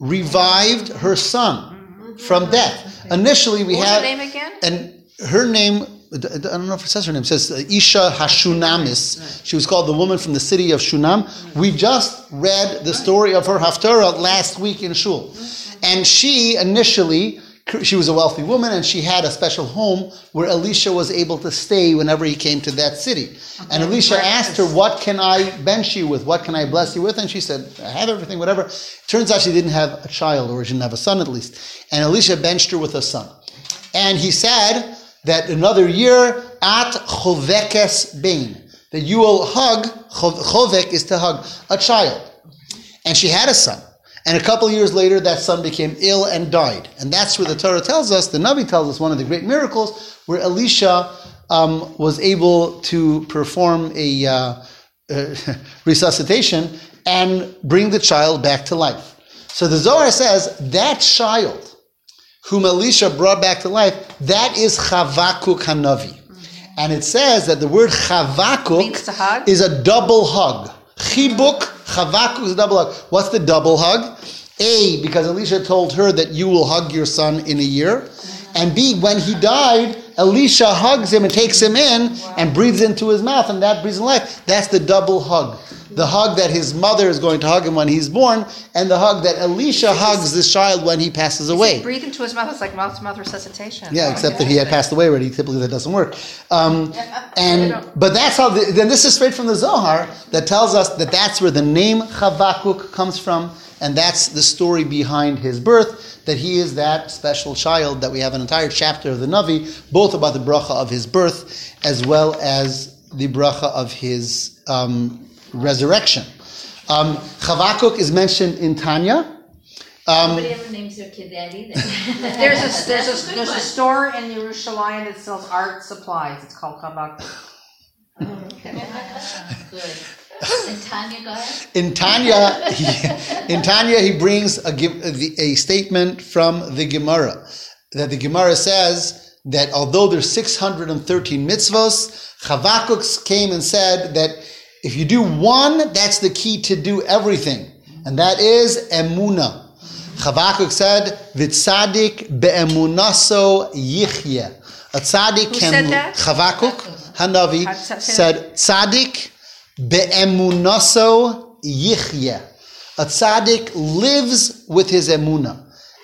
revived her son from death. Initially, we What was have her name again? and her name. I don't know if it says her name. It says uh, Isha Hashunamis. She was called the woman from the city of Shunam. We just read the story of her Haftarah last week in Shul, and she initially she was a wealthy woman and she had a special home where Elisha was able to stay whenever he came to that city. And Elisha asked her, What can I bench you with? What can I bless you with? And she said, I have everything, whatever. Turns out she didn't have a child, or she didn't have a son at least. And Elisha benched her with a son. And he said that another year, at chovekes bain, that you will hug, chovek is to hug, a child. And she had a son. And a couple years later, that son became ill and died. And that's where the Torah tells us, the Navi tells us, one of the great miracles, where Elisha um, was able to perform a uh, uh, resuscitation and bring the child back to life. So the Zohar says that child whom Elisha brought back to life, that is Chavakuk Hanavi. And it says that the word Chavakuk is a double hug. Chibuk, Chavakuk is a double hug. What's the double hug? A, because Elisha told her that you will hug your son in a year. And B, when he died, Elisha hugs him and takes him in and breathes into his mouth, and that breathes in life. That's the double hug. The hug that his mother is going to hug him when he's born, and the hug that Elisha hugs this child when he passes away. Breathe into his mouth. It's like mouth to mouth resuscitation. Yeah, except that he had passed away already. Typically, that doesn't work. Um, and but that's how. The, then this is straight from the Zohar that tells us that that's where the name Chavakuk comes from, and that's the story behind his birth. That he is that special child. That we have an entire chapter of the Navi, both about the bracha of his birth as well as the bracha of his um, resurrection. Um, Chavakuk is mentioned in Tanya. Um, Nobody ever names their kid that either. There's a there's That's a good there's a store in Yerushalayim that sells art supplies. It's called Kabak. Good. And Tanya, go ahead. In Tanya, he, in Tanya, he brings a, a statement from the Gemara that the Gemara says that although there's 613 mitzvos, Chavakuk came and said that if you do one, that's the key to do everything, and that is emuna. Chavakuk said, "Vitzadik beemunaso yichye." A tzaddik Who can said that? Chavakuk Hanavi said, "Tzaddik be'emunaso yichye." A tzaddik lives with his emuna.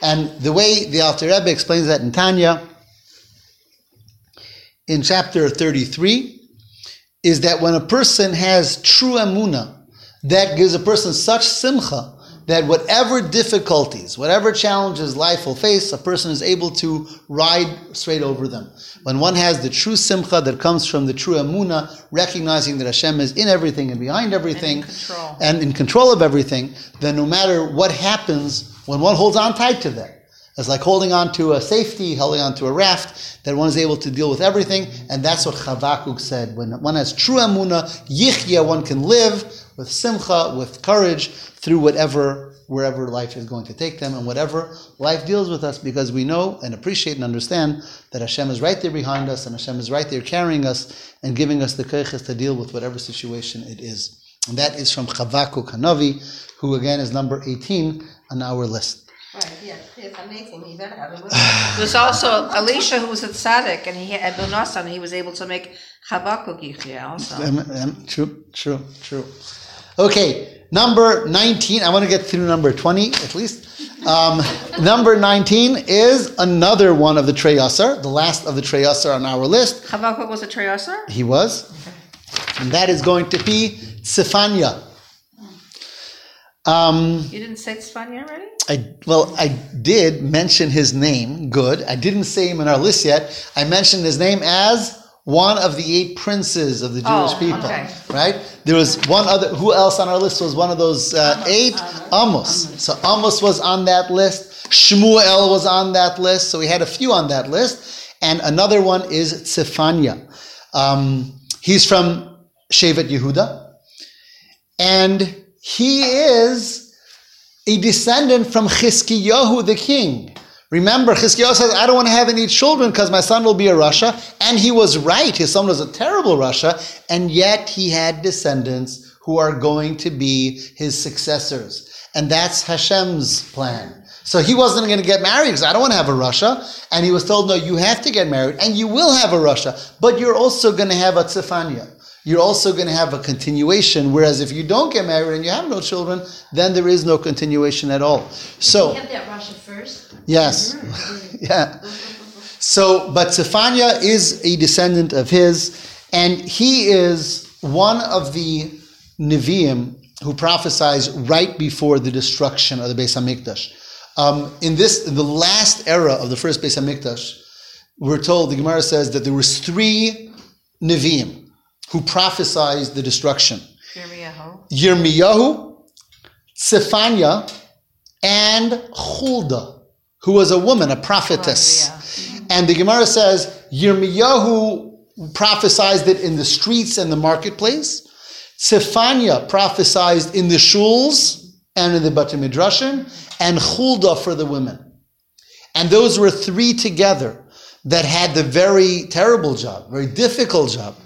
And the way the Alter Rebbe explains that in Tanya, in chapter 33, is that when a person has true emuna, that gives a person such simcha that whatever difficulties, whatever challenges life will face, a person is able to ride straight over them. When one has the true simcha that comes from the true emuna, recognizing that Hashem is in everything and behind everything, control. and in control of everything, then no matter what happens, when one holds on tight to that, it's like holding on to a safety, holding on to a raft, that one is able to deal with everything, and that's what Chavakuk said. When one has true amuna, yichya, one can live with simcha, with courage, through whatever, wherever life is going to take them, and whatever life deals with us, because we know and appreciate and understand that Hashem is right there behind us, and Hashem is right there carrying us and giving us the keiches to deal with whatever situation it is. And that is from Chavakuk Hanavi, who again is number 18 on our list. Right, yes, it's amazing, you better have. There's also Elisha who was a tzaddik, and he had Bunasa, and he was able to make Chabakuk yichya also. Um, um, true, true, true. Okay, number 19. I want to get through number 20 at least. Um, number 19 is another one of the Treyasar, the last of the Treyasar on our list. Chabakuk was a treyasar? He was. And that is going to be Tzifanya. Um, You didn't say Tzfanya already? I well, I did mention his name. Good. I didn't say him in our list yet. I mentioned his name as one of the eight princes of the Jewish Oh, people. okay. Right? There was one other. Who else on our list was one of those uh, eight? Amos. So Amos was on that list. Shmuel was on that list. So we had a few on that list, and another one is Tzefanya. Um, he's from Shevet Yehuda, and he is a descendant from Chizkiyahu the king. Remember, Chizkiyahu says, I don't want to have any children because my son will be a rasha. And he was right. His son was a terrible rasha. And yet he had descendants who are going to be his successors. And that's Hashem's plan. So he wasn't going to get married because I don't want to have a rasha. And he was told, no, you have to get married and you will have a rasha. But you're also going to have a Tzefanya you're also going to have a continuation. Whereas if you don't get married and you have no children, then there is no continuation at all. So, have that rasha first. yes. yeah. So, but Zephaniah is a descendant of his, and he is one of the Nevi'im who prophesies right before the destruction of the Beis Hamikdash. Um, in this, in the last era of the first Beis Hamikdash, we're told the Gemara says that there was three Nevi'im who prophesied the destruction. Yirmiyahu. Yirmiyahu, Zephaniah, and Huldah, who was a woman, a prophetess. Mm-hmm. And the Gemara says Yirmiyahu prophesied it in the streets and the marketplace. Zephaniah prophesied in the shuls and in the Bati Midrashim, and Huldah for the women. And those were three together that had the very terrible job, very difficult job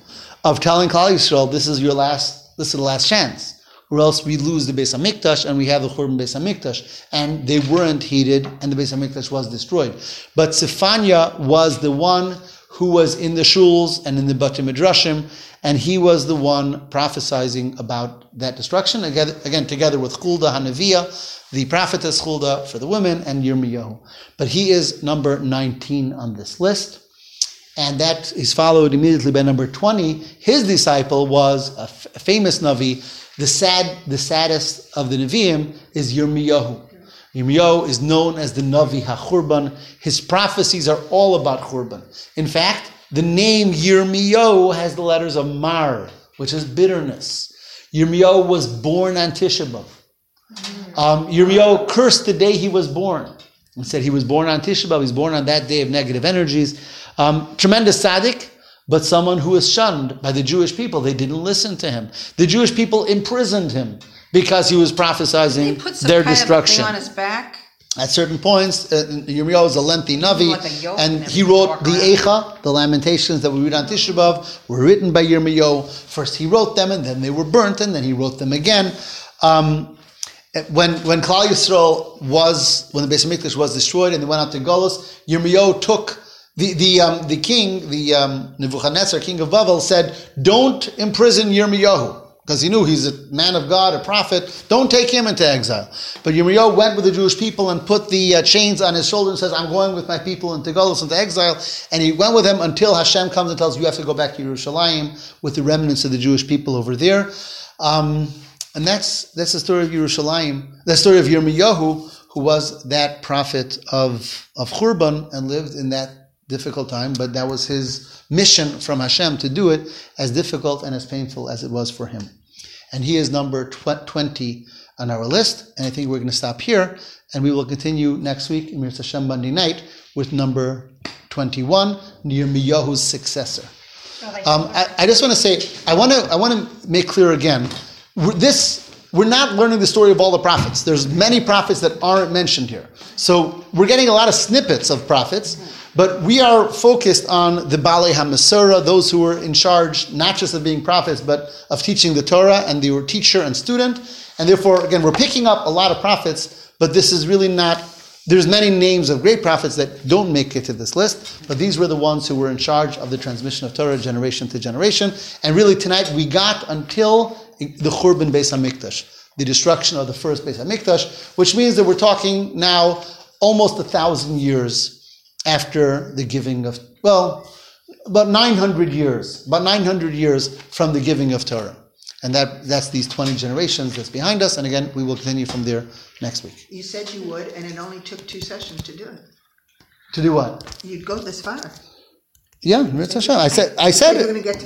of telling Klal Yisrael, this is your last, this is the last chance, or else we lose the Beis Hamikdash and we have the Churban Beis Hamikdash. And they weren't heeded, and the Beis Hamikdash was destroyed. But Zephaniah was the one who was in the shuls and in the Bati Midrashim, and he was the one prophesizing about that destruction, again, again together with Huldah Hanaviah, the prophetess Huldah for the women, and Yirmiyahu. But he is number 19 on this list and that is followed immediately by number 20. His disciple was a f- famous Navi. The sad, the saddest of the Nevi'im is Yirmiyahu. Yirmiyahu is known as the Navi HaChurban. His prophecies are all about Churban. In fact, the name Yirmiyahu has the letters of Mar, which is bitterness. Yirmiyahu was born on Tisha B'Av. Um, Yirmiyahu cursed the day he was born and said he was born on Tisha B'Av. He was born on that day of negative energies. Um, tremendous tzaddik, but someone who was shunned by the Jewish people. They didn't listen to him. The Jewish people imprisoned him because he was He prophesizing their destruction. of a thing on his back. At certain points, uh, Yirmiyahu is a lengthy Navi, Like a and he wrote the. Eicha, the Lamentations that we read on Tisha B'Av, were written by Yirmiyahu. First he wrote them, and then they were burnt, and then he wrote them again. Um, when when Klal Yisrael was when the Beis Hamikdash was destroyed and they went out to Golos, Yirmiyahu took the the um, the king, the um, Nebuchadnezzar, king of Babel, said, "Don't imprison Yirmiyahu." Because he knew he's a man of God, a prophet. Don't take him into exile. But Yirmiyahu went with the Jewish people and put the uh, chains on his shoulder and says, I'm going with my people into Golos, into exile. And he went with them until Hashem comes and tells you have to go back to Yerushalayim with the remnants of the Jewish people over there. Um, and that's that's the story of Yerushalayim, the story of Yirmiyahu, who was that prophet of, of Churban and lived in that difficult time, but that was his mission from Hashem to do it, as difficult and as painful as it was for him. And he is number tw- 20 on our list, and I think we're going to stop here, and we will continue next week, Mir Hashem Monday night, with number 21, Yirmiyahu's successor. Um, I, I just want to say, I want to, I want to make clear again, we're, this, we're not learning the story of all the prophets. There's many prophets that aren't mentioned here. So we're getting a lot of snippets of prophets, but we are focused on the Balei HaMasura, those who were in charge not just of being prophets, but of teaching the Torah, and they were teacher and student. And therefore, again, we're picking up a lot of prophets, but this is really not there's many names of great prophets that don't make it to this list, but these were the ones who were in charge of the transmission of Torah generation to generation. And really tonight we got until the Churban Beis Hamikdash, the destruction of the first Beis Hamikdash, which means that we're talking now almost a thousand years after the giving of, well, about 900 years, about 900 years from the giving of Torah. And that, that's these 20 generations that's behind us. And again, we will continue from there next week. You said you would, and it only took two sessions to do it. To do what? You'd go this far. Yeah, Mitzvah. I said, I said it. gonna get to